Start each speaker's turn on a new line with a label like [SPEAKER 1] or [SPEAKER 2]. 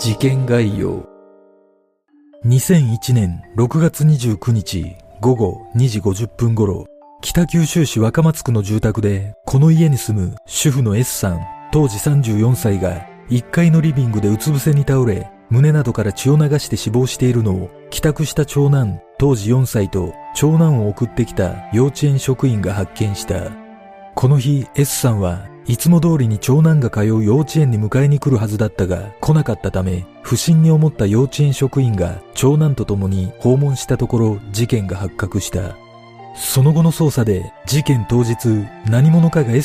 [SPEAKER 1] 事件概要2001年6月29日午後2時50分頃、北九州市若松区の住宅で、この家に住む主婦の S さん、当時34歳が、1階のリビングでうつ伏せに倒れ、胸などから血を流して死亡しているのを、帰宅した長男、当時4歳と長男を送ってきた幼稚園職員が発見した。この日、S さんはいつも通りに長男が通う幼稚園に迎えに来るはずだったが来なかったため不審に思った幼稚園職員が長男と共に訪問したところ事件が発覚した。その後の捜査で事件当日何者かが S